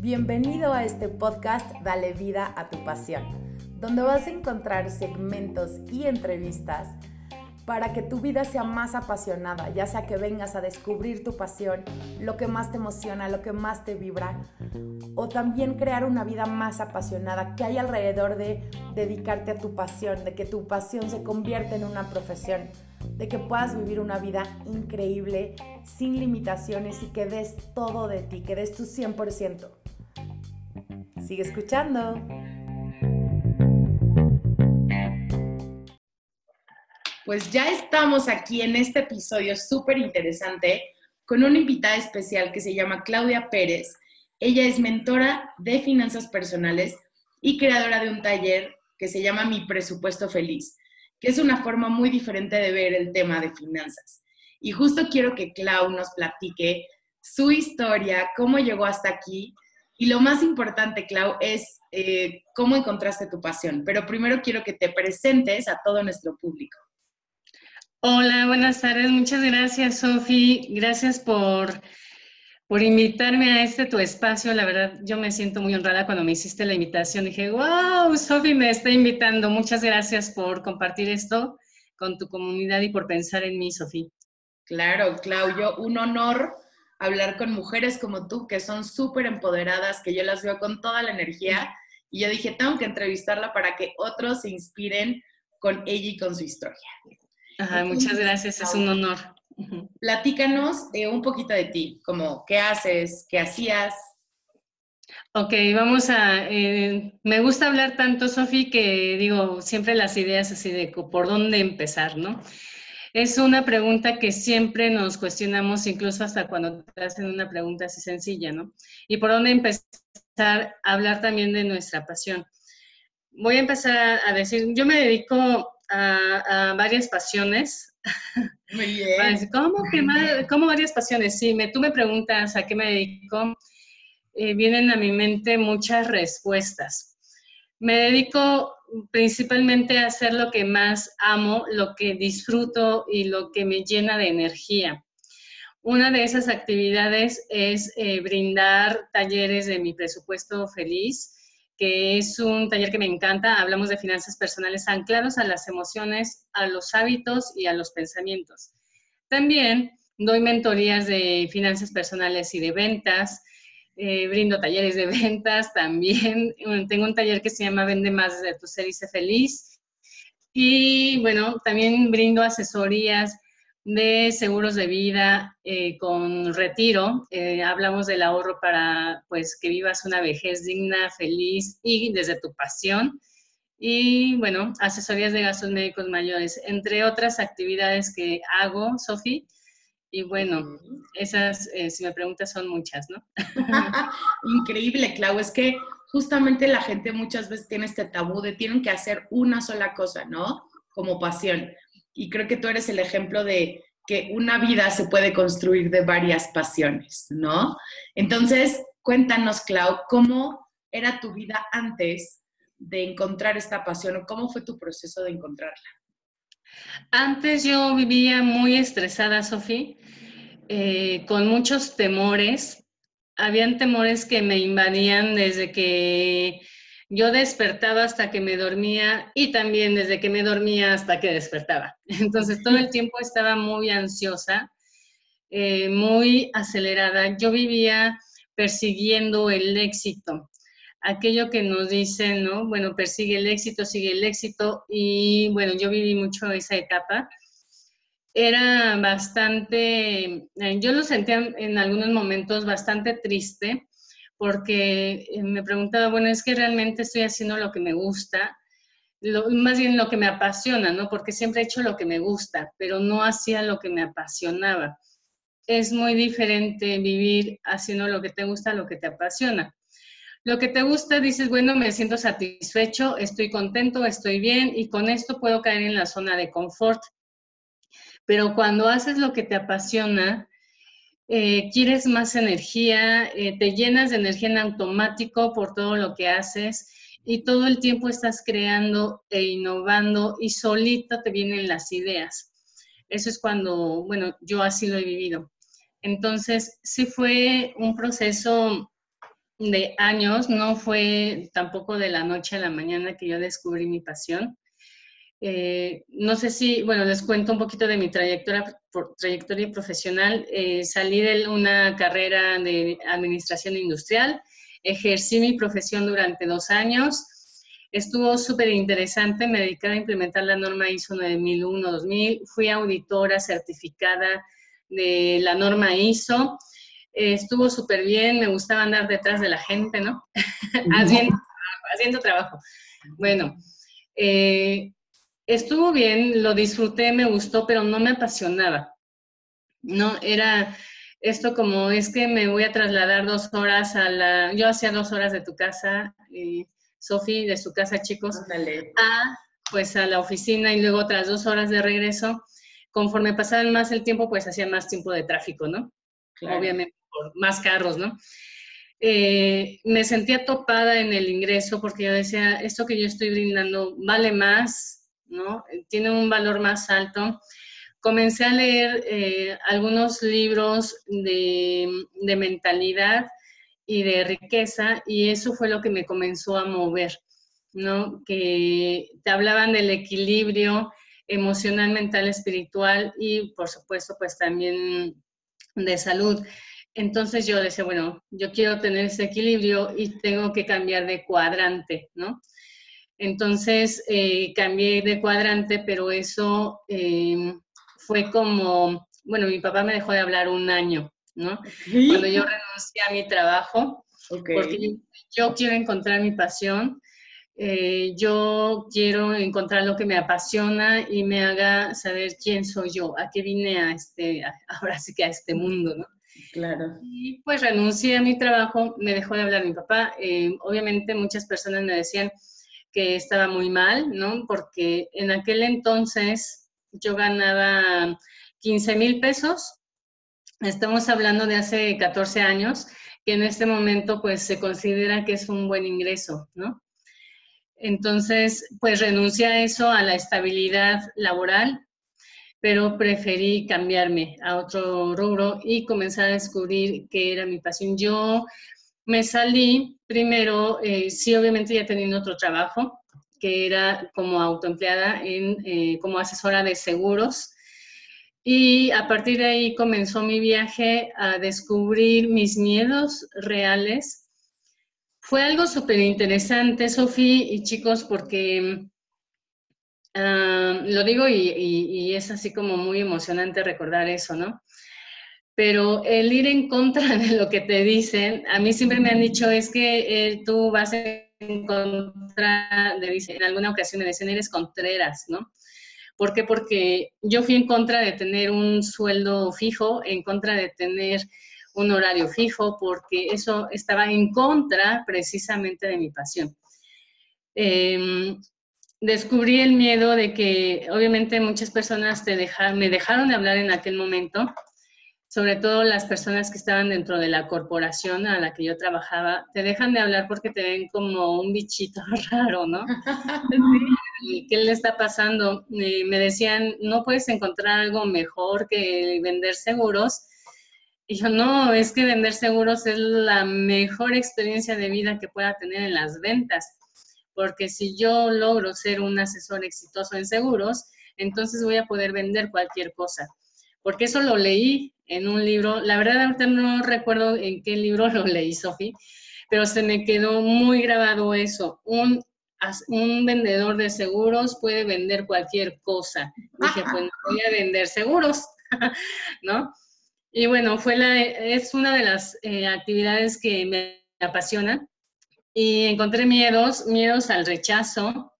Bienvenido a este podcast Dale vida a tu pasión, donde vas a encontrar segmentos y entrevistas para que tu vida sea más apasionada, ya sea que vengas a descubrir tu pasión, lo que más te emociona, lo que más te vibra, o también crear una vida más apasionada que hay alrededor de dedicarte a tu pasión, de que tu pasión se convierta en una profesión, de que puedas vivir una vida increíble, sin limitaciones y que des todo de ti, que des tu 100%. Sigue escuchando. Pues ya estamos aquí en este episodio súper interesante con una invitada especial que se llama Claudia Pérez. Ella es mentora de finanzas personales y creadora de un taller que se llama Mi Presupuesto Feliz, que es una forma muy diferente de ver el tema de finanzas. Y justo quiero que Clau nos platique su historia, cómo llegó hasta aquí y lo más importante, Clau, es eh, cómo encontraste tu pasión. Pero primero quiero que te presentes a todo nuestro público. Hola, buenas tardes. Muchas gracias, Sofi. Gracias por, por invitarme a este tu espacio. La verdad, yo me siento muy honrada cuando me hiciste la invitación. Dije, wow, Sofi me está invitando. Muchas gracias por compartir esto con tu comunidad y por pensar en mí, Sofi. Claro, Claudio, un honor hablar con mujeres como tú, que son súper empoderadas, que yo las veo con toda la energía. Y yo dije, tengo que entrevistarla para que otros se inspiren con ella y con su historia muchas gracias, es un honor. Platícanos eh, un poquito de ti, como qué haces, qué hacías. Ok, vamos a... Eh, me gusta hablar tanto, Sofi, que digo siempre las ideas así de por dónde empezar, ¿no? Es una pregunta que siempre nos cuestionamos, incluso hasta cuando te hacen una pregunta así sencilla, ¿no? Y por dónde empezar a hablar también de nuestra pasión. Voy a empezar a decir, yo me dedico a, varias pasiones. Muy bien. ¿Cómo, que ¿Cómo varias pasiones? Si me, tú me preguntas a qué me dedico, eh, vienen a mi mente muchas respuestas. Me dedico principalmente a hacer lo que más amo, lo que disfruto y lo que me llena de energía. Una de esas actividades es eh, brindar talleres de mi presupuesto feliz, que es un taller que me encanta. Hablamos de finanzas personales anclados a las emociones, a los hábitos y a los pensamientos. También doy mentorías de finanzas personales y de ventas. Eh, brindo talleres de ventas también. Tengo un taller que se llama Vende más de tu ser y sé feliz. Y bueno, también brindo asesorías de seguros de vida eh, con retiro. Eh, hablamos del ahorro para pues que vivas una vejez digna, feliz y desde tu pasión. Y bueno, asesorías de gastos médicos mayores, entre otras actividades que hago, Sofi. Y bueno, esas, eh, si me preguntas, son muchas, ¿no? Increíble, Clau. Es que justamente la gente muchas veces tiene este tabú de tienen que hacer una sola cosa, ¿no? Como pasión y creo que tú eres el ejemplo de que una vida se puede construir de varias pasiones, ¿no? Entonces, cuéntanos, Clau, ¿cómo era tu vida antes de encontrar esta pasión o cómo fue tu proceso de encontrarla? Antes yo vivía muy estresada, Sofía, eh, con muchos temores. Habían temores que me invadían desde que yo despertaba hasta que me dormía y también desde que me dormía hasta que despertaba. Entonces todo el tiempo estaba muy ansiosa, eh, muy acelerada. Yo vivía persiguiendo el éxito, aquello que nos dicen, ¿no? Bueno, persigue el éxito, sigue el éxito y bueno, yo viví mucho esa etapa. Era bastante, eh, yo lo sentía en algunos momentos bastante triste porque eh, me preguntaba, bueno, es que realmente estoy haciendo lo que me gusta, más bien lo que me apasiona, ¿no? Porque siempre he hecho lo que me gusta, pero no hacía lo que me apasionaba. Es muy diferente vivir haciendo lo que te gusta, lo que te apasiona. Lo que te gusta, dices, bueno, me siento satisfecho, estoy contento, estoy bien y con esto puedo caer en la zona de confort. Pero cuando haces lo que te apasiona, eh, quieres más energía, eh, te llenas de energía en automático por todo lo que haces y todo el tiempo estás creando e innovando y solito te vienen las ideas. Eso es cuando, bueno, yo así lo he vivido. Entonces, sí fue un proceso de años, no fue tampoco de la noche a la mañana que yo descubrí mi pasión. Eh, no sé si, bueno, les cuento un poquito de mi trayectoria, trayectoria profesional. Eh, salí de una carrera de administración industrial, ejercí mi profesión durante dos años, estuvo súper interesante, me dediqué a implementar la norma ISO 9001-2000, fui auditora certificada de la norma ISO, eh, estuvo súper bien, me gustaba andar detrás de la gente, ¿no? haciendo, haciendo, trabajo. Bueno, eh, estuvo bien, lo disfruté, me gustó, pero no me apasionaba. No, era esto como es que me voy a trasladar dos horas a la, yo hacía dos horas de tu casa, eh, Sofi, de su casa, chicos, a pues a la oficina y luego otras dos horas de regreso. Conforme pasaban más el tiempo, pues hacía más tiempo de tráfico, ¿no? Obviamente por más carros, ¿no? Eh, me sentía topada en el ingreso porque yo decía, esto que yo estoy brindando vale más, ¿no? Tiene un valor más alto. Comencé a leer eh, algunos libros de, mentalidad y de riqueza y eso fue lo que me comenzó a mover, ¿no? Que te hablaban del equilibrio emocional, mental, espiritual y por supuesto pues también de salud. Entonces yo decía, bueno, yo quiero tener ese equilibrio y tengo que cambiar de cuadrante, ¿no? Entonces eh, cambié de cuadrante, pero eso eh, fue como, bueno, mi papá me dejó de hablar un año, ¿no? Cuando yo renuncié a mi trabajo, porque yo, quiero encontrar mi pasión, eh, yo quiero encontrar lo que me apasiona y me haga saber quién soy yo, a qué vine a este, ahora sí que a este mundo, ¿no? Claro. Y pues renuncié a mi trabajo, me dejó de hablar mi papá. Eh, obviamente muchas personas me decían que estaba muy mal, ¿no? Porque en aquel entonces yo ganaba 15 mil pesos Estamos hablando de hace 14 años, que en este momento pues se considera que es un buen ingreso, ¿no? Entonces, pues renuncié a eso, a la estabilidad laboral, pero preferí cambiarme a otro rubro y comenzar a descubrir qué era mi pasión. Yo me salí primero, eh, sí, obviamente ya teniendo otro trabajo, que era como autoempleada en, eh, como asesora de seguros y a partir de ahí comenzó mi viaje a descubrir mis miedos reales. Fue algo súper interesante, Sofía y chicos, porque ah, lo digo y, es así como muy emocionante recordar eso, ¿no? Pero el ir en contra de lo que te dicen, a mí siempre me han dicho es que eh, tú vas en contra, de, en alguna ocasión me dicen, eres contreras, ¿no? ¿Por qué? Porque yo fui en contra de tener un sueldo fijo, en contra de tener un horario fijo, porque eso estaba en contra precisamente de mi pasión. Em, descubrí el miedo de que obviamente muchas personas te me dejaron de hablar en aquel momento sobre todo las personas que estaban dentro de la corporación a la que yo trabajaba, te dejan de hablar porque te ven como un bichito raro, ¿no? ¿Qué le está pasando? me decían, no puedes encontrar algo mejor que vender seguros. Y yo, no, es que vender seguros es la mejor experiencia de vida que pueda tener en las ventas, porque si yo logro ser un asesor exitoso en seguros, entonces voy a poder vender cualquier cosa porque eso lo leí en un libro, la verdad ahorita no recuerdo en qué libro lo leí, Sofi, pero se me quedó muy grabado eso. Un, un vendedor de seguros puede vender cualquier cosa. Dije, pues voy a vender seguros, ¿no? Y bueno, fue la, es una de las eh, actividades que me apasionan. Y encontré miedos, miedos al rechazo,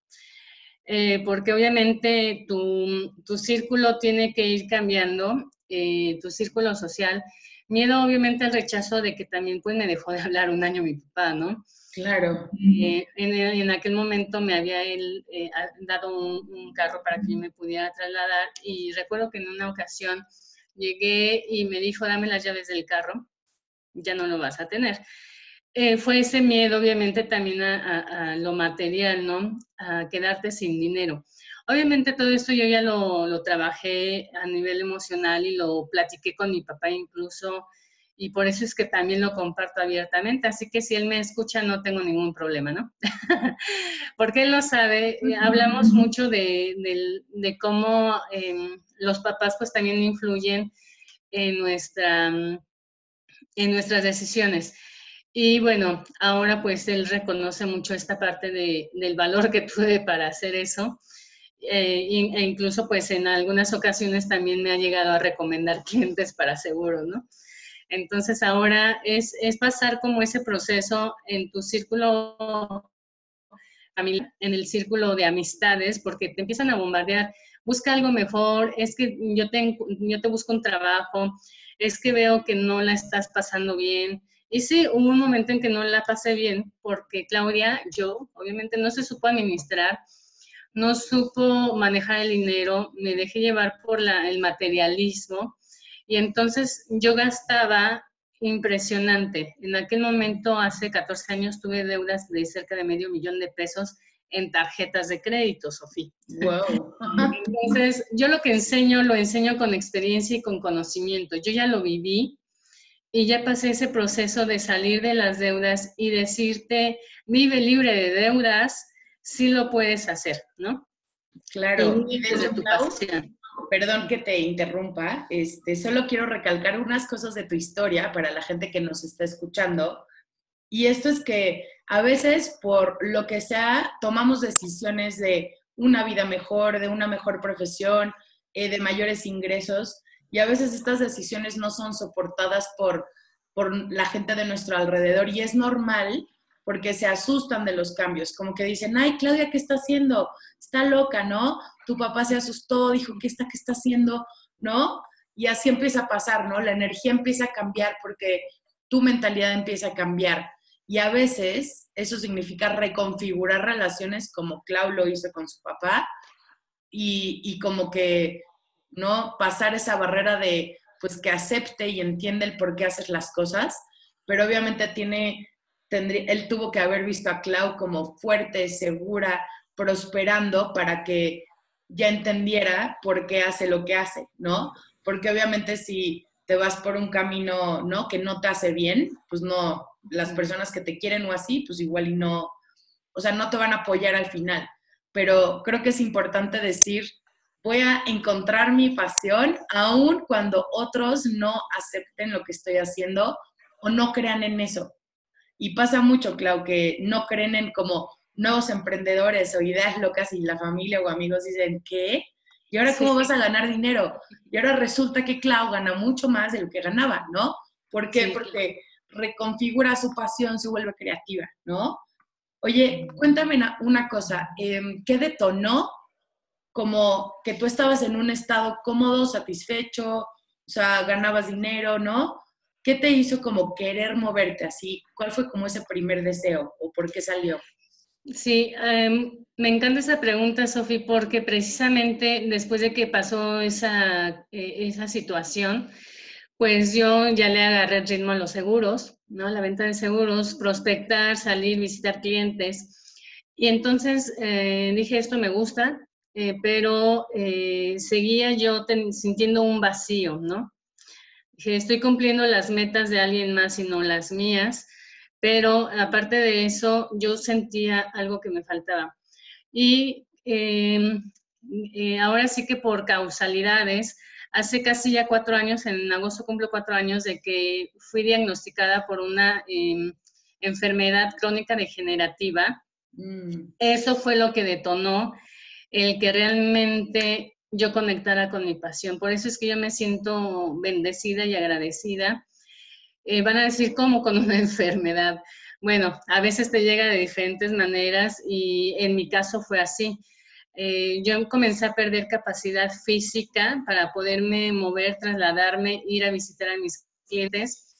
eh, porque obviamente tu, tu, círculo tiene que ir cambiando eh, tu círculo social. Miedo, obviamente, al rechazo de que también pues me dejó de hablar un año mi papá, ¿no? Claro. Eh, en, aquel momento me había él eh, dado un, carro para que yo me pudiera trasladar y recuerdo que en una ocasión llegué y me dijo, dame las llaves del carro, ya no lo vas a tener. Fue ese miedo, obviamente, también a, a, lo material, ¿no? A quedarte sin dinero. Obviamente todo esto yo ya lo, lo trabajé a nivel emocional y lo platiqué con mi papá incluso y por eso es que también lo comparto abiertamente. Así que si él me escucha, no tengo ningún problema, ¿no? Porque él lo sabe. Hablamos mucho de, de, cómo em, los papás pues también influyen en, nuestra, en nuestras decisiones. Y bueno, ahora pues él reconoce mucho esta parte de, del valor que tuve para hacer eso. Eh, e incluso pues en algunas ocasiones también me ha llegado a recomendar clientes para seguro, ¿no? Entonces ahora es, pasar como ese proceso en tu círculo en el círculo de amistades, porque te empiezan a bombardear, busca algo mejor, es que yo te, yo te busco un trabajo, es que veo que no la estás pasando bien. Y sí, hubo un momento en que no la pasé bien, porque Claudia, yo, obviamente no se supo administrar, no supo manejar el dinero, me dejé llevar por la, el materialismo y entonces yo gastaba impresionante. En aquel momento, hace 14 años, tuve deudas de cerca de medio millón de pesos en tarjetas de crédito, Sofía. Wow. Entonces, yo lo que enseño, lo enseño con experiencia y con conocimiento. Yo ya lo viví y ya pasé ese proceso de salir de las deudas y decirte, vive libre de deudas, sí lo puedes hacer, ¿no? Claro, y desde tu pasión perdón que te interrumpa, este, solo quiero recalcar unas cosas de tu historia para la gente que nos está escuchando. Y esto es que a veces por lo que sea tomamos decisiones de una vida mejor, de una mejor profesión, eh, de mayores ingresos, y a veces estas decisiones no son soportadas por, por la gente de nuestro alrededor y es normal porque se asustan de los cambios, como que dicen, ay, Claudia, ¿qué está haciendo? Está loca, ¿no? Tu papá se asustó, dijo, ¿qué está, qué está haciendo? ¿No? Y así empieza a pasar, ¿no? La energía empieza a cambiar porque tu mentalidad empieza a cambiar. Y a veces eso significa reconfigurar relaciones como Clau lo hizo con su papá y, y como que, ¿no? Pasar esa barrera de, pues que acepte y entiende el por qué haces las cosas, pero obviamente tiene él tuvo que haber visto a Clau como fuerte, segura, prosperando para que ya entendiera por qué hace lo que hace, ¿no? Porque obviamente si te vas por un camino, ¿no? Que no te hace bien, pues no, las personas que te quieren o así, pues igual y no, o sea, no te van a apoyar al final. Pero creo que es importante decir, voy a encontrar mi pasión aun cuando otros no acepten lo que estoy haciendo o no crean en eso. Y pasa mucho, Clau, que no creen en como nuevos emprendedores o ideas locas y la familia o amigos dicen, ¿qué? ¿Y ahora cómo vas a ganar dinero? Y ahora resulta que Clau gana mucho más de lo que ganaba, ¿no? ¿Por qué? Porque reconfigura su pasión, se vuelve creativa, ¿no? Oye, cuéntame una, cosa, em, ¿qué detonó como que tú estabas en un estado cómodo, satisfecho, o sea, ganabas dinero, ¿no? ¿Qué te hizo como querer moverte así? ¿Cuál fue como ese primer deseo o por qué salió? Sí, em, me encanta esa pregunta, Sofi, porque precisamente después de que pasó esa, eh, esa situación, pues yo ya le agarré el ritmo a los seguros, ¿no? La venta de seguros, prospectar, salir, visitar clientes. Y entonces eh, dije, esto me gusta, eh, pero seguía yo sintiendo un vacío, ¿no? estoy cumpliendo las metas de alguien más y no las mías, pero aparte de eso, yo sentía algo que me faltaba. Y em, eh, ahora sí que por causalidades, hace casi ya cuatro años, en agosto cumplo cuatro años de que fui diagnosticada por una em, enfermedad crónica degenerativa. Mm. Eso fue lo que detonó el que realmente yo conectara con mi pasión. Por eso es que yo me siento bendecida y agradecida. Eh, van a decir, ¿cómo con una enfermedad? Bueno, a veces te llega de diferentes maneras y en mi caso fue así. Eh, yo comencé a perder capacidad física para poderme mover, trasladarme, ir a visitar a mis clientes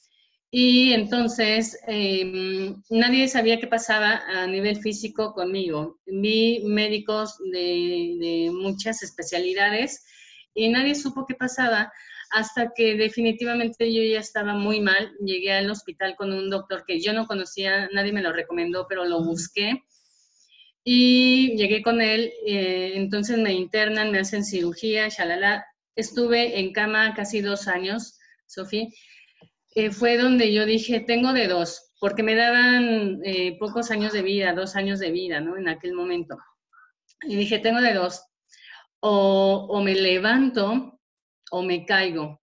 y entonces em, nadie sabía qué pasaba a nivel físico conmigo. Vi médicos de, muchas especialidades y nadie supo qué pasaba hasta que definitivamente yo ya estaba muy mal. Llegué al hospital con un doctor que yo no conocía, nadie me lo recomendó, pero lo busqué. y llegué con él, eh, entonces me internan, me hacen cirugía, shalala. Estuve en cama casi dos años, Sofía. Eh, fue donde yo dije, tengo de dos, porque me daban eh, pocos años de vida, dos años de vida, ¿no? En aquel momento. Y dije, tengo de dos, o, me levanto o me caigo,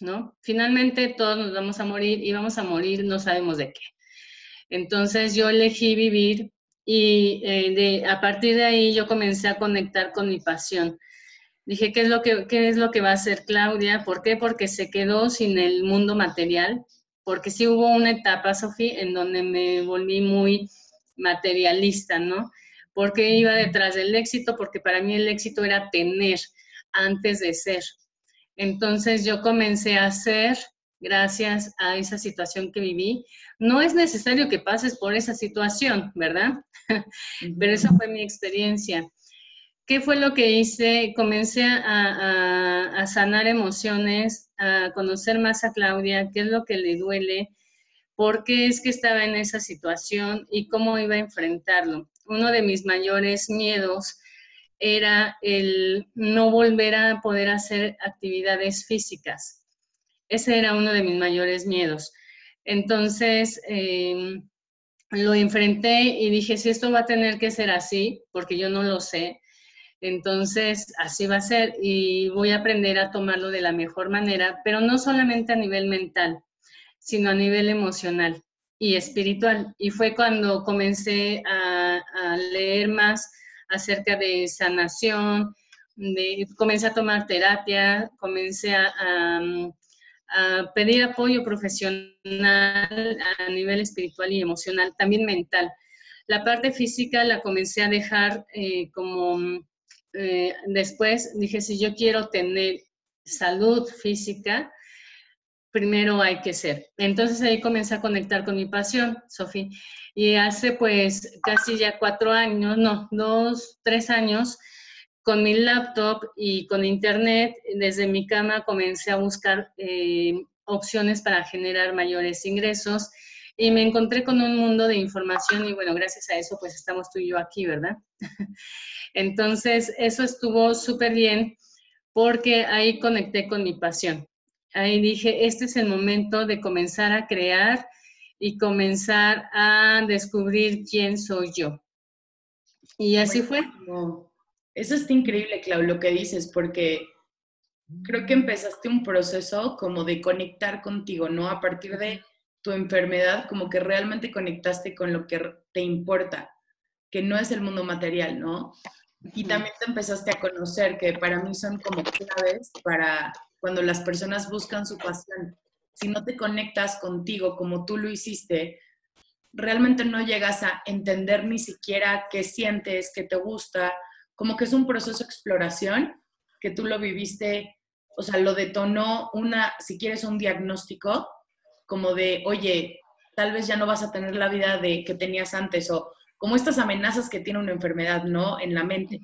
¿no? Finalmente todos nos vamos a morir y vamos a morir, no sabemos de qué. Entonces yo elegí vivir y eh, de, a partir de ahí yo comencé a conectar con mi pasión. Dije, ¿qué es, lo que, ¿qué es lo que va a hacer Claudia? ¿Por qué? Porque se quedó sin el mundo material, porque sí hubo una etapa, Sofía, en donde me volví muy materialista, ¿no? Porque iba detrás del éxito, porque para mí el éxito era tener antes de ser. Entonces yo comencé a hacer gracias a esa situación que viví. No es necesario que pases por esa situación, ¿verdad? Pero esa fue mi experiencia. ¿Qué fue lo que hice? Comencé a, sanar emociones, a conocer más a Claudia, qué es lo que le duele, por qué es que estaba en esa situación y cómo iba a enfrentarlo. Uno de mis mayores miedos era el no volver a poder hacer actividades físicas ese era uno de mis mayores miedos. Entonces, em, lo enfrenté y dije, si esto va a tener que ser así, porque yo no lo sé, entonces así va a ser y voy a aprender a tomarlo de la mejor manera, pero no solamente a nivel mental, sino a nivel emocional y espiritual. Y fue cuando comencé a, leer más acerca de sanación, comencé a tomar terapia, comencé a, a pedir apoyo profesional a nivel espiritual y emocional, también mental. La parte física la comencé a dejar eh, como eh, después, dije, si yo quiero tener salud física, primero hay que ser. Entonces ahí comencé a conectar con mi pasión, Sofía. Y hace pues casi ya cuatro años, no, dos, tres años, con mi laptop y con internet, desde mi cama comencé a buscar eh, opciones para generar mayores ingresos y me encontré con un mundo de información y bueno, gracias a eso pues estamos tú y yo aquí, ¿verdad? Entonces, eso estuvo súper bien porque ahí conecté con mi pasión. Ahí dije, este es el momento de comenzar a crear y comenzar a descubrir quién soy yo. Y así fue. Eso está increíble, Clau, lo que dices, porque creo que empezaste un proceso como de conectar contigo, ¿no? A partir de tu enfermedad, como que realmente conectaste con lo que te importa, que no es el mundo material, ¿no? Y también te empezaste a conocer, que para mí son como claves para cuando las personas buscan su pasión. Si no te conectas contigo como tú lo hiciste, realmente no llegas a entender ni siquiera qué sientes, qué te gusta, como que es un proceso de exploración que tú lo viviste, o sea, lo detonó una, si quieres, un diagnóstico, como de, oye, tal vez ya no vas a tener la vida de que tenías antes, o como estas amenazas que tiene una enfermedad, ¿no? En la mente.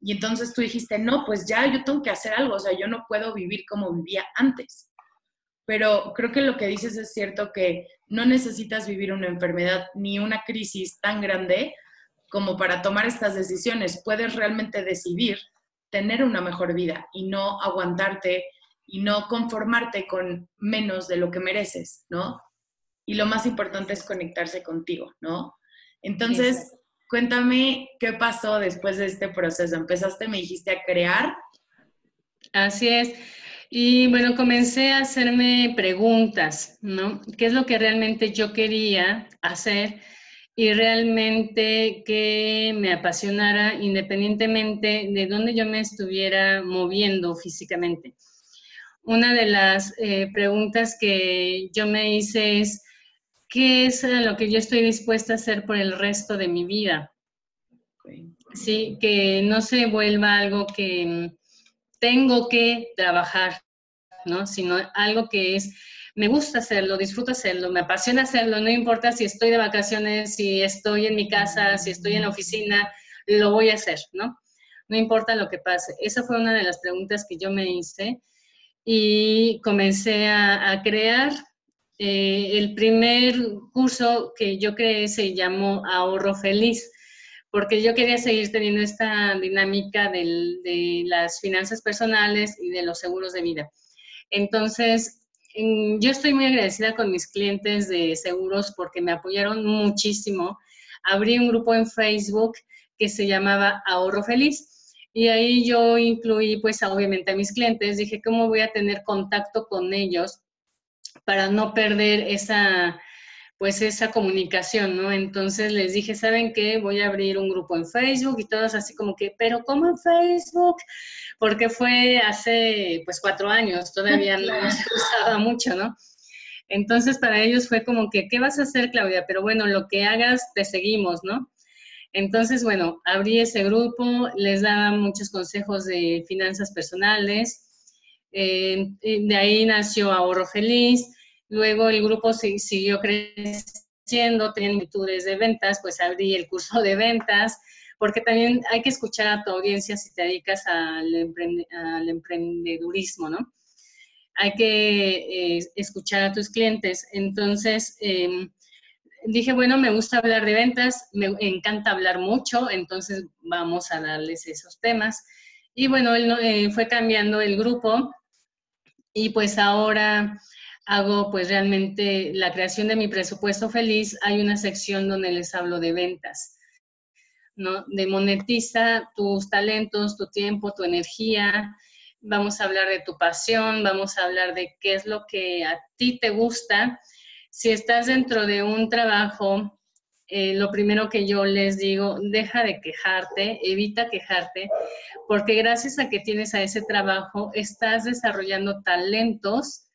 Y entonces tú dijiste, no, pues ya yo tengo que hacer algo, o sea, yo no puedo vivir como vivía antes. Pero creo que lo que dices es cierto que no necesitas vivir una enfermedad ni una crisis tan grande como para tomar estas decisiones. Puedes realmente decidir tener una mejor vida y no aguantarte y no conformarte con menos de lo que mereces, ¿no? Y lo más importante es conectarse contigo, ¿no? Entonces, cuéntame qué pasó después de este proceso. Empezaste, me dijiste, a crear. Así es. Y bueno, comencé a hacerme preguntas, ¿no? ¿Qué es lo que realmente yo quería hacer? y realmente que me apasionara independientemente de dónde yo me estuviera moviendo físicamente. Una de las eh, preguntas que yo me hice es, ¿qué es lo que yo estoy dispuesta a hacer por el resto de mi vida? Sí, que no se vuelva algo que tengo que trabajar, ¿no? Sino algo que es me gusta hacerlo, disfruto hacerlo, me apasiona hacerlo, no importa si estoy de vacaciones, si estoy en mi casa, si estoy en la oficina, lo voy a hacer, ¿no? No importa lo que pase. Esa fue una de las preguntas que yo me hice y comencé a, crear. Eh, el primer curso que yo creé se llamó Ahorro Feliz, porque yo quería seguir teniendo esta dinámica de las finanzas personales y de los seguros de vida. Entonces, yo estoy muy agradecida con mis clientes de seguros porque me apoyaron muchísimo. Abrí un grupo en Facebook que se llamaba Ahorro Feliz y ahí yo incluí pues obviamente a mis clientes. Dije, ¿cómo voy a tener contacto con ellos para no perder esa pues esa comunicación, ¿no? Entonces les dije, ¿saben qué? Voy a abrir un grupo en Facebook y todos así como que, pero ¿cómo en Facebook? Porque fue hace pues cuatro años, todavía no se usaba mucho, ¿no? Entonces para ellos fue como que, ¿qué vas a hacer, Claudia? Pero bueno, lo que hagas, te seguimos, ¿no? Entonces, bueno, abrí ese grupo, les daba muchos consejos de finanzas personales, eh, de ahí nació Ahorro Feliz, Luego el grupo siguió creciendo, tenía inquietudes de ventas, pues abrí el curso de ventas, porque también hay que escuchar a tu audiencia si te dedicas al, emprendedurismo, ¿no? Hay que eh, escuchar a tus clientes. Entonces, em, dije, bueno, me gusta hablar de ventas, me encanta hablar mucho, entonces vamos a darles esos temas. Y bueno, él eh, fue cambiando el grupo y pues ahora hago pues realmente la creación de mi presupuesto feliz, hay una sección donde les hablo de ventas, ¿no? De monetiza tus talentos, tu tiempo, tu energía. Vamos a hablar de tu pasión, vamos a hablar de qué es lo que a ti te gusta. Si estás dentro de un trabajo, eh, lo primero que yo les digo, deja de quejarte, evita quejarte, porque gracias a que tienes a ese trabajo, estás desarrollando talentos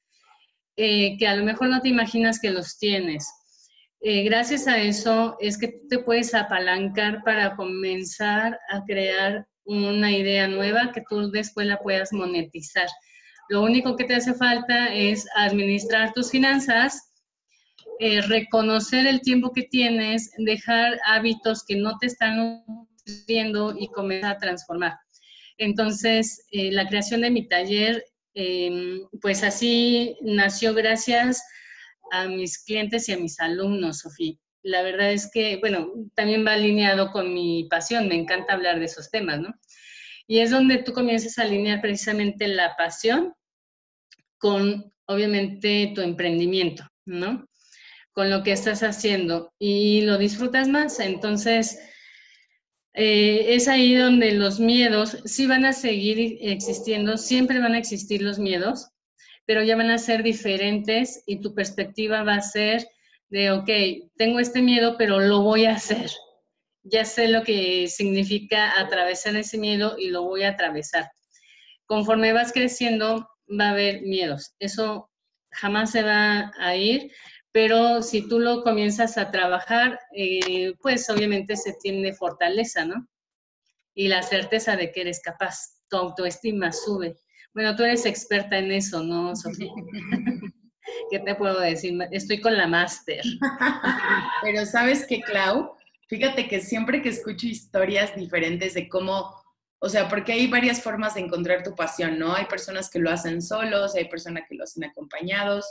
eh, que a lo mejor no te imaginas que los tienes. Eh, gracias a eso es que tú te puedes apalancar para comenzar a crear una idea nueva que tú después la puedas monetizar. Lo único que te hace falta es administrar tus finanzas, eh, reconocer el tiempo que tienes, dejar hábitos que no te están nutriendo y comenzar a transformar. Entonces, la creación de mi taller Em, pues así nació gracias a mis clientes y a mis alumnos, Sofía. La verdad es que, bueno, también va alineado con mi pasión, me encanta hablar de esos temas, ¿no? Y es donde tú comienzas a alinear precisamente la pasión con, obviamente, tu emprendimiento, ¿no? Con lo que estás haciendo y lo disfrutas más. Entonces, eh, es ahí donde los miedos sí van a seguir existiendo, siempre van a existir los miedos, pero ya van a ser diferentes y tu perspectiva va a ser de, ok, tengo este miedo, pero lo voy a hacer. Ya sé lo que significa atravesar ese miedo y lo voy a atravesar. Conforme vas creciendo, va a haber miedos. Eso jamás se va a ir, pero si tú lo comienzas a trabajar, eh, pues obviamente se tiene fortaleza, ¿no? Y la certeza de que eres capaz, tu autoestima sube. Bueno, tú eres experta en eso, ¿no, Sofía? ¿Qué te puedo decir? Estoy con la máster. Pero sabes qué, Clau, fíjate que siempre que escucho historias diferentes de cómo, o sea, porque hay varias formas de encontrar tu pasión, ¿no? Hay personas que lo hacen solos, hay personas que lo hacen acompañados,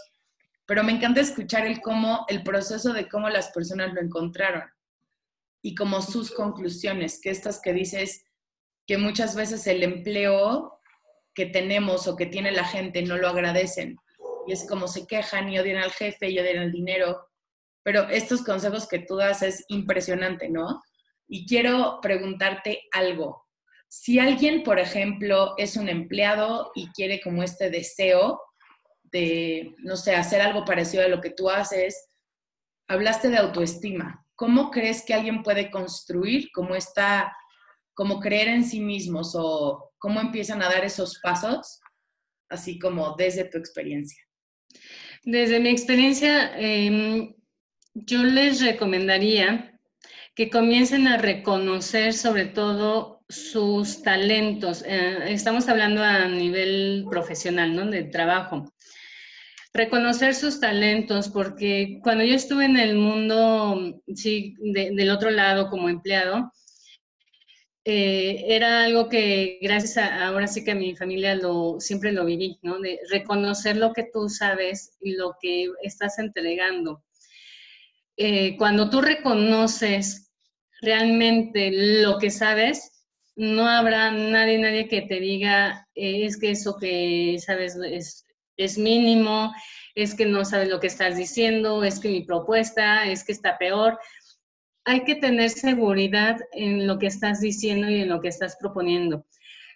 pero me encanta escuchar el cómo, el proceso de cómo las personas lo encontraron y como sus conclusiones, que estas que dices que muchas veces el empleo que tenemos o que tiene la gente no lo agradecen y es como se quejan y odian al jefe y odian el dinero, pero estos consejos que tú das es impresionante, ¿no? Y quiero preguntarte algo. Si alguien, por ejemplo, es un empleado y quiere como este deseo de, no sé, hacer algo parecido a lo que tú haces. Hablaste de autoestima. ¿Cómo crees que alguien puede construir como esta, como creer en sí mismos o cómo empiezan a dar esos pasos, así como desde tu experiencia? Desde mi experiencia, em, yo les recomendaría que comiencen a reconocer sobre todo sus talentos. Eh, estamos hablando a nivel profesional, ¿no? De trabajo reconocer sus talentos, porque cuando yo estuve en el mundo, sí, del otro lado como empleado, eh, era algo que gracias a ahora sí que a mi familia lo siempre lo viví, ¿no? De reconocer lo que tú sabes y lo que estás entregando. Eh, cuando tú reconoces realmente lo que sabes, no habrá nadie, nadie que te diga, eh, es que eso que sabes es, es mínimo, es que no sabes lo que estás diciendo, es que mi propuesta, es que está peor. Hay que tener seguridad en lo que estás diciendo y en lo que estás proponiendo.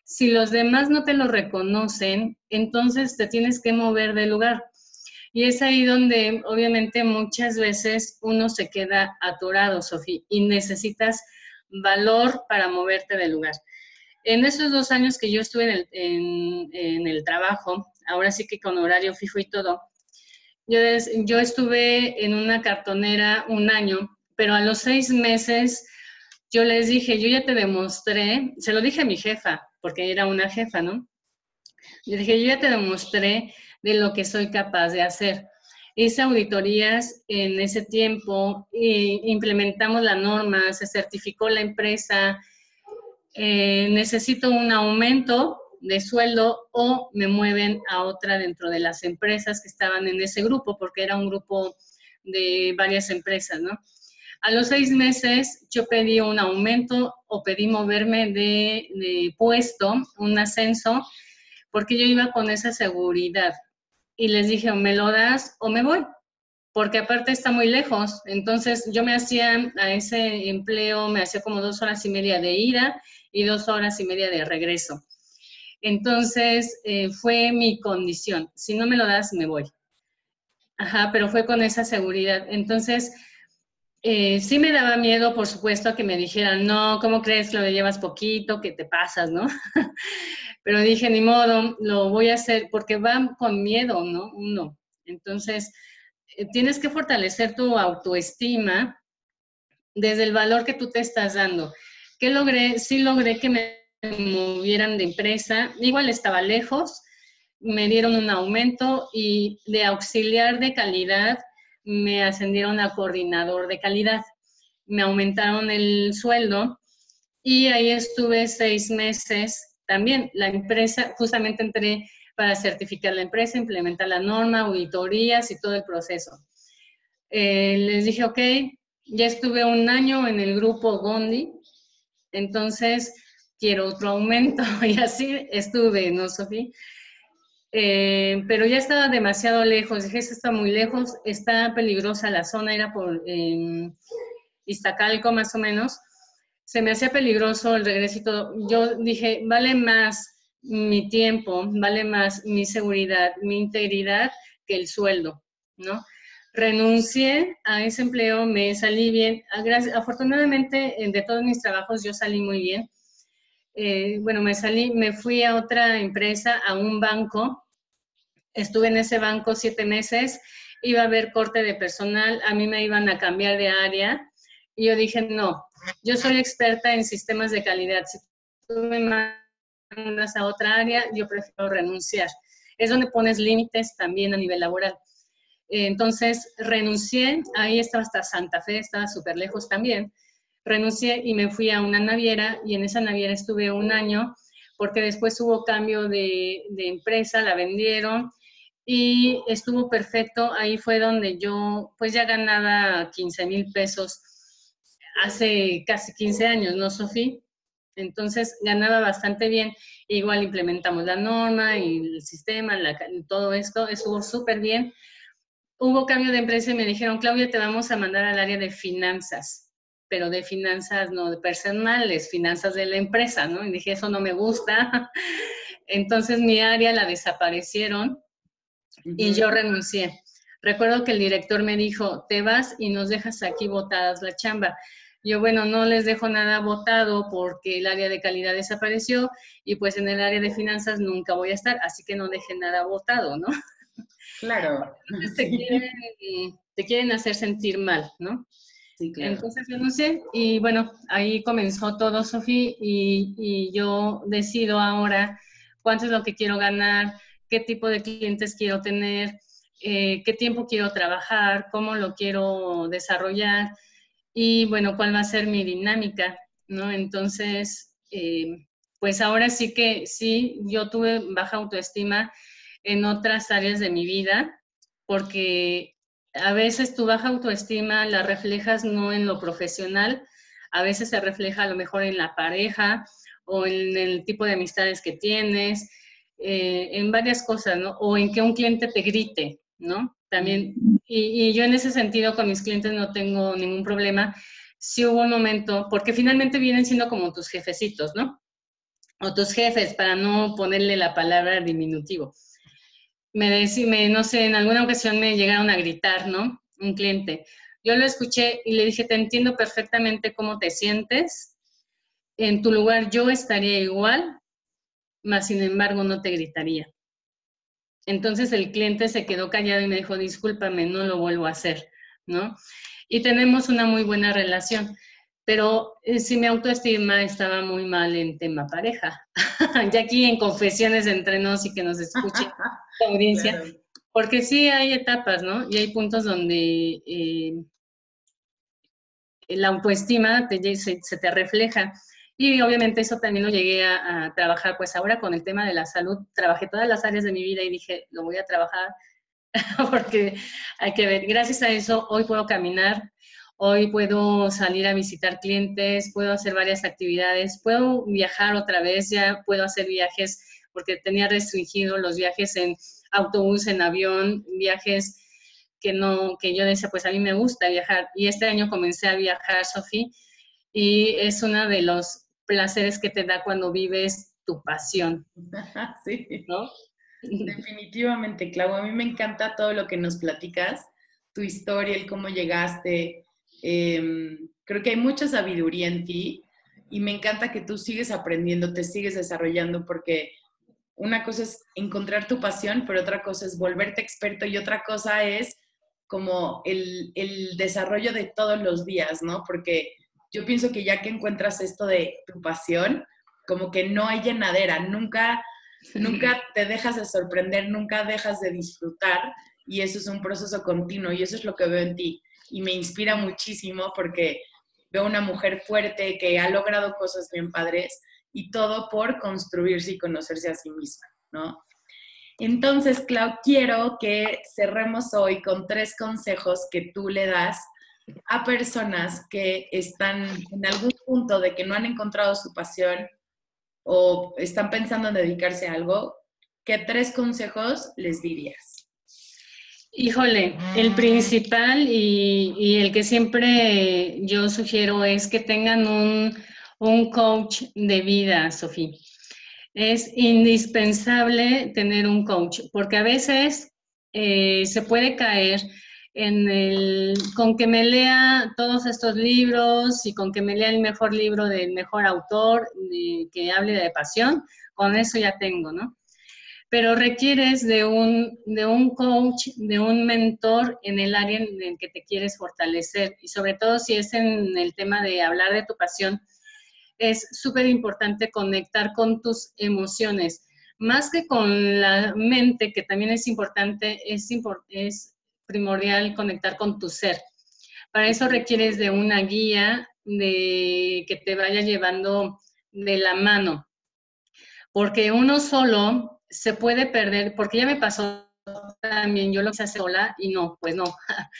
Si los demás no te lo reconocen, entonces te tienes que mover de lugar. Y es ahí donde obviamente muchas veces uno se queda atorado, Sofía, y necesitas valor para moverte del lugar. En esos dos años que yo estuve en el, trabajo, ahora sí que con horario fijo y todo, yo, yo estuve en una cartonera un año, pero a los seis meses yo les dije, yo ya te demostré, se lo dije a mi jefa, porque era una jefa, ¿no? Yo dije, yo ya te demostré de lo que soy capaz de hacer. Hice auditorías en ese tiempo, e implementamos la norma, se certificó la empresa, eh, necesito un aumento de sueldo o me mueven a otra dentro de las empresas que estaban en ese grupo, porque era un grupo de varias empresas, ¿no? A los seis meses yo pedí un aumento o pedí moverme de, puesto, un ascenso, porque yo iba con esa seguridad. Y les dije, o me lo das o me voy, porque aparte está muy lejos. Entonces yo me hacía a ese empleo, me hacía como dos horas y media de ida y dos horas y media de regreso. Entonces eh, fue mi condición. Si no me lo das, me voy. Ajá, pero fue con esa seguridad. Entonces, eh, sí me daba miedo, por supuesto, que me dijeran, no, ¿cómo crees lo llevas poquito, que te pasas, no? Pero dije, ni modo, lo voy a hacer porque va con miedo, ¿no? Uno. Entonces, eh, tienes que fortalecer tu autoestima desde el valor que tú te estás dando. ¿Qué logré? Sí logré que me movieran de empresa. Igual estaba lejos, me dieron un aumento y de auxiliar de calidad me ascendieron a coordinador de calidad. Me aumentaron el sueldo y ahí estuve seis meses también. La empresa, justamente entré para certificar la empresa, implementar la norma, auditorías y todo el proceso. Eh, les dije, ok, ya estuve un año en el grupo Gondi, entonces quiero otro aumento y así estuve, ¿no, Sofía? Eh, pero ya estaba demasiado lejos, dije, esto está muy lejos, está peligrosa la zona, era por eh, Iztacalco más o menos, se me hacía peligroso el regreso y todo. Yo dije, vale más mi tiempo, vale más mi seguridad, mi integridad que el sueldo, ¿no? Renuncié a ese empleo, me salí bien. Afortunadamente, de todos mis trabajos yo salí muy bien. Eh, bueno, me salí, me fui a otra empresa, a un banco, Estuve en ese banco siete meses, iba a haber corte de personal, a mí me iban a cambiar de área y yo dije, no, yo soy experta en sistemas de calidad. Si tú me mandas a otra área, yo prefiero renunciar. Es donde pones límites también a nivel laboral. Entonces renuncié, ahí estaba hasta Santa Fe, estaba súper lejos también. Renuncié y me fui a una naviera y en esa naviera estuve un año porque después hubo cambio de, empresa, la vendieron y estuvo perfecto. Ahí fue donde yo pues ya ganaba 15 mil pesos hace casi 15 años, ¿no, Sofía? Entonces ganaba bastante bien. Igual implementamos la norma y el sistema, todo esto, estuvo súper bien. Hubo cambio de empresa y me dijeron, Claudia, te vamos a mandar al área de finanzas, pero de finanzas no de personales, finanzas de la empresa, ¿no? Y dije, eso no me gusta. Entonces mi área la desaparecieron y yo renuncié. Recuerdo que el director me dijo, te vas y nos dejas aquí botadas la chamba. Yo, bueno, no les dejo nada votado porque el área de calidad desapareció y pues en el área de finanzas nunca voy a estar, así que no dejen nada votado, ¿no? Claro. te, quieren, hacer sentir mal, ¿no? Entonces renuncié y bueno, ahí comenzó todo, Sofía, y, y yo decido ahora cuánto es lo que quiero ganar, qué tipo de clientes quiero tener, eh, qué tiempo quiero trabajar, cómo lo quiero desarrollar y bueno, cuál va a ser mi dinámica, ¿no? Entonces, eh, pues ahora sí que sí, yo tuve baja autoestima en otras áreas de mi vida porque a veces tu baja autoestima la reflejas no en lo profesional, a veces se refleja a lo mejor en la pareja o en el tipo de amistades que tienes, eh, en varias cosas, ¿no? O en que un cliente te grite, ¿no? También, y, y, yo en ese sentido con mis clientes no tengo ningún problema. Si hubo un momento, porque finalmente vienen siendo como tus jefecitos, ¿no? O tus jefes, para no ponerle la palabra diminutivo. Me decime, no sé, en alguna ocasión me llegaron a gritar, ¿no? Un cliente. Yo lo escuché y le dije, te entiendo perfectamente cómo te sientes. En tu lugar yo estaría igual, mas sin embargo no te gritaría. Entonces el cliente se quedó callado y me dijo, discúlpame, no lo vuelvo a hacer, ¿no? Y tenemos una muy buena relación, pero eh, si mi autoestima estaba muy mal en tema pareja, ya aquí en confesiones entre nos y que nos escuche la audiencia, porque sí hay etapas, ¿no? Y hay puntos donde eh, la autoestima se, se te refleja. Y obviamente eso también lo llegué a, trabajar, pues ahora con el tema de la salud, trabajé todas las áreas de mi vida y dije, lo voy a trabajar porque hay que ver, gracias a eso hoy puedo caminar, hoy puedo salir a visitar clientes, puedo hacer varias actividades, puedo viajar otra vez, ya puedo hacer viajes porque tenía restringido los viajes en autobús, en avión, viajes que no, que yo decía, pues a mí me gusta viajar. Y este año comencé a viajar, Sofía, y es uno de los placeres que te da cuando vives tu pasión. sí. ¿No? Definitivamente, Clau. A mí me encanta todo lo que nos platicas, tu historia, el cómo llegaste. Em, creo que hay mucha sabiduría en ti y me encanta que tú sigues aprendiendo, te sigues desarrollando porque una cosa es encontrar tu pasión, pero otra cosa es volverte experto y otra cosa es como el, el desarrollo de todos los días, ¿no? Porque yo pienso que ya que encuentras esto de tu pasión, como que no hay llenadera, nunca, nunca te dejas de sorprender, nunca dejas de disfrutar y eso es un proceso continuo y eso es lo que veo en ti y me inspira muchísimo porque veo una mujer fuerte que ha logrado cosas bien padres y todo por construirse y conocerse a sí misma, ¿no? Entonces, Clau, quiero que cerremos hoy con tres consejos que tú le das a personas que están en algún punto de que no han encontrado su pasión o están pensando en dedicarse a algo, ¿qué tres consejos les dirías? Híjole, el principal y, el que siempre yo sugiero es que tengan un, coach de vida, Sofía. Es indispensable tener un coach, porque a veces eh, se puede caer en el, con que me lea todos estos libros y con que me lea el mejor libro del mejor autor que hable de pasión, con eso ya tengo, ¿no? Pero requieres de un, de un coach, de un mentor en el área en el que te quieres fortalecer y sobre todo si es en el tema de hablar de tu pasión, es súper importante conectar con tus emociones. Más que con la mente, que también es importante, es, es primordial conectar con tu ser. Para eso requieres de una guía de que te vaya llevando de la mano, porque uno solo se puede perder, porque ya me pasó también, yo lo hacer sola y no, pues no.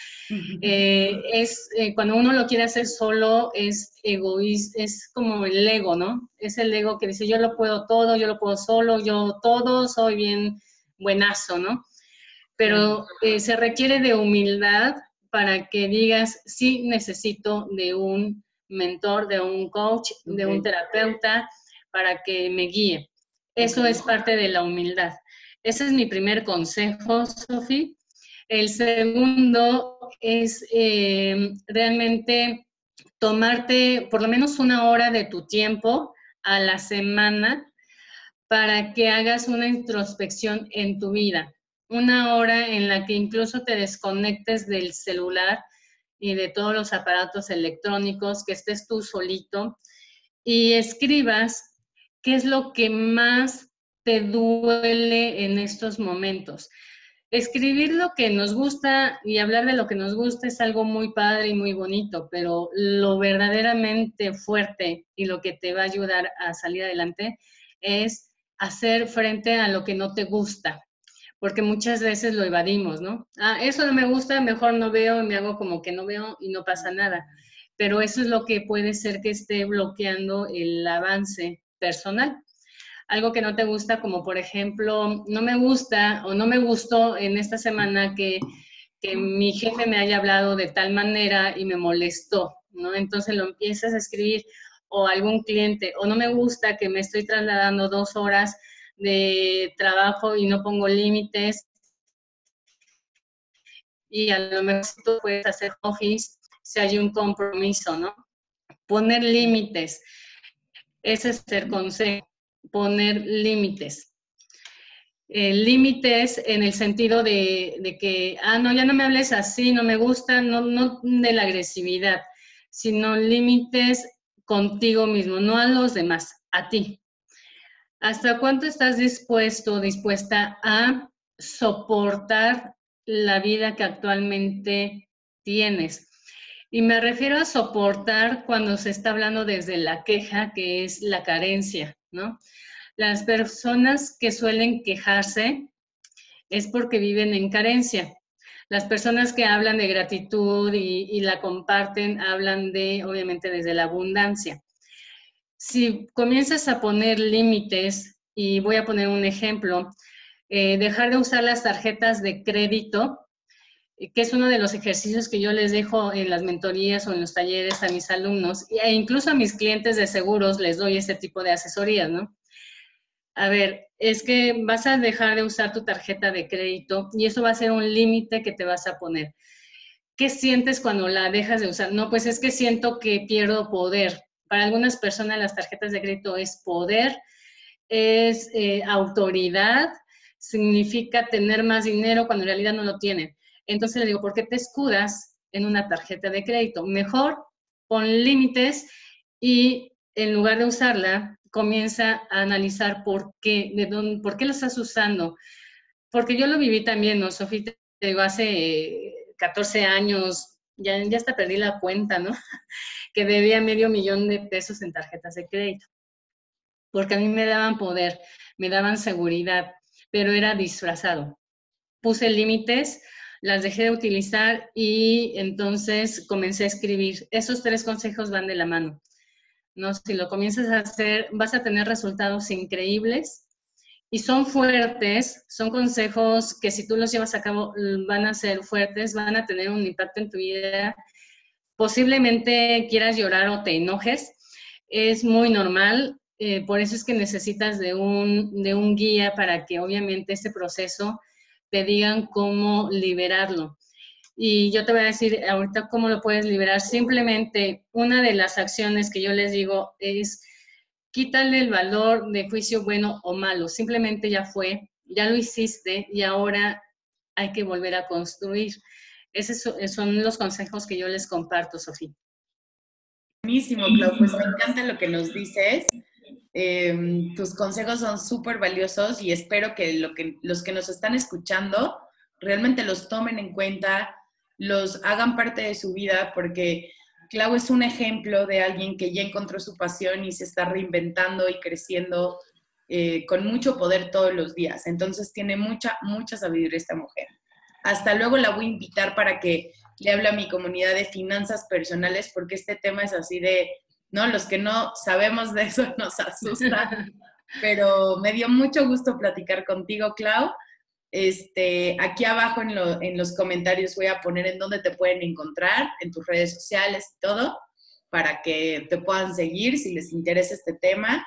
Eh, es eh, cuando uno lo quiere hacer solo, es egoísta, es como el ego, ¿no? Es el ego que dice, yo lo puedo todo, yo lo puedo solo, yo todo, soy bien buenazo, ¿no? pero eh, se requiere de humildad para que digas, sí necesito de un mentor, de un coach, de un terapeuta para que me guíe. Eso es parte de la humildad. Ese es mi primer consejo, Sofía. El segundo es eh, realmente tomarte por lo menos una hora de tu tiempo a la semana para que hagas una introspección en tu vida una hora en la que incluso te desconectes del celular y de todos los aparatos electrónicos, que estés tú solito y escribas qué es lo que más te duele en estos momentos. Escribir lo que nos gusta y hablar de lo que nos gusta es algo muy padre y muy bonito, pero lo verdaderamente fuerte y lo que te va a ayudar a salir adelante es hacer frente a lo que no te gusta porque muchas veces lo evadimos, ¿no? Ah, eso no me gusta, mejor no veo, me hago como que no veo y no pasa nada. pero eso es lo que puede ser que esté bloqueando el avance personal. Algo que no te gusta, como por ejemplo, no me gusta o no me gustó en esta semana que, que mi jefe me haya hablado de tal manera y me molestó, ¿no? Entonces lo empiezas a escribir o algún cliente, o no me gusta que me estoy trasladando dos horas de trabajo y no pongo límites y a lo mejor tú puedes hacer office si hay un compromiso, ¿no? Poner límites. Ese es el consejo, poner límites. Límites en el sentido de, de, que, ah, no, ya no me hables así, no me gusta, no, no de la agresividad, sino límites contigo mismo, no a los demás, a ti. ¿Hasta cuánto estás dispuesto, dispuesta a soportar la vida que actualmente tienes? Y me refiero a soportar cuando se está hablando desde la queja, que es la carencia, ¿no? Las personas que suelen quejarse es porque viven en carencia. Las personas que hablan de gratitud y, la comparten hablan de, obviamente, desde la abundancia. Si comienzas a poner límites, y voy a poner un ejemplo, eh, dejar de usar las tarjetas de crédito, que es uno de los ejercicios que yo les dejo en las mentorías o en los talleres a mis alumnos, e incluso a mis clientes de seguros les doy este tipo de asesorías, ¿no? a ver, es que vas a dejar de usar tu tarjeta de crédito y eso va a ser un límite que te vas a poner. ¿Qué sientes cuando la dejas de usar? No, pues es que siento que pierdo poder. Para algunas personas las tarjetas de crédito es poder, es eh, autoridad, significa tener más dinero cuando en realidad no lo tienen. Entonces le digo, ¿por qué te escudas en una tarjeta de crédito? Mejor pon límites y en lugar de usarla, comienza a analizar por qué, de dónde, por qué lo estás usando. Porque yo lo viví también, ¿no, Sofía? Te digo, hace 14 años, ya, ya hasta perdí la cuenta, ¿no? que debía medio millón de pesos en tarjetas de crédito. Porque a mí me daban poder, me daban seguridad, pero era disfrazado. Puse límites, las dejé de utilizar y entonces comencé a escribir. Esos tres consejos van de la mano. ¿no? Si lo comienzas a hacer, vas a tener resultados increíbles y son fuertes, son consejos que si tú los llevas a cabo van a ser fuertes, van a tener un impacto en tu vida. Posiblemente quieras llorar o te enojes, es muy normal, eh, por eso es que necesitas de un, de un guía para que obviamente este proceso te digan cómo liberarlo. Y yo te voy a decir ahorita cómo lo puedes liberar. Simplemente una de las acciones que yo les digo es quítale el valor de juicio bueno o malo. Simplemente ya fue, ya lo hiciste y ahora hay que volver a construir. Esos son los consejos que yo les comparto, Sofía. Buenísimo, Clau. Pues me encanta lo que nos dices. Em, tus consejos son súper valiosos y espero que, lo que los que nos están escuchando realmente los tomen en cuenta, los hagan parte de su vida, porque Clau es un ejemplo de alguien que ya encontró su pasión y se está reinventando y creciendo eh, con mucho poder todos los días. Entonces tiene mucha, mucha sabiduría esta mujer. Hasta luego la voy a invitar para que le hable a mi comunidad de finanzas personales, porque este tema es así de, ¿no? Los que no sabemos de eso nos asusta. Pero me dio mucho gusto platicar contigo, Clau. Este, aquí abajo en, los comentarios voy a poner en dónde te pueden encontrar, en tus redes sociales y todo, para que te puedan seguir si les interesa este tema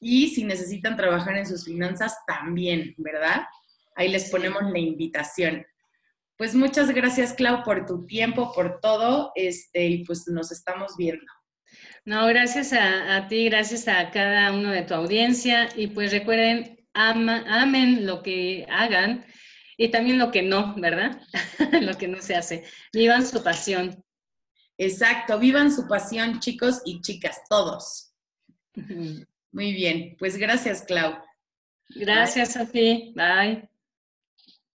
y si necesitan trabajar en sus finanzas también, ¿verdad? Ahí les ponemos la invitación. Pues muchas gracias, Clau, por tu tiempo, por todo, este, y pues nos estamos viendo. No, gracias a, a ti, gracias a cada uno de tu audiencia, y pues recuerden amen lo que hagan y también lo que no, ¿verdad? lo que no se hace. Vivan su pasión. Exacto, vivan su pasión, chicos y chicas, todos. Muy bien, pues gracias, Clau. Gracias, Sofía. Bye.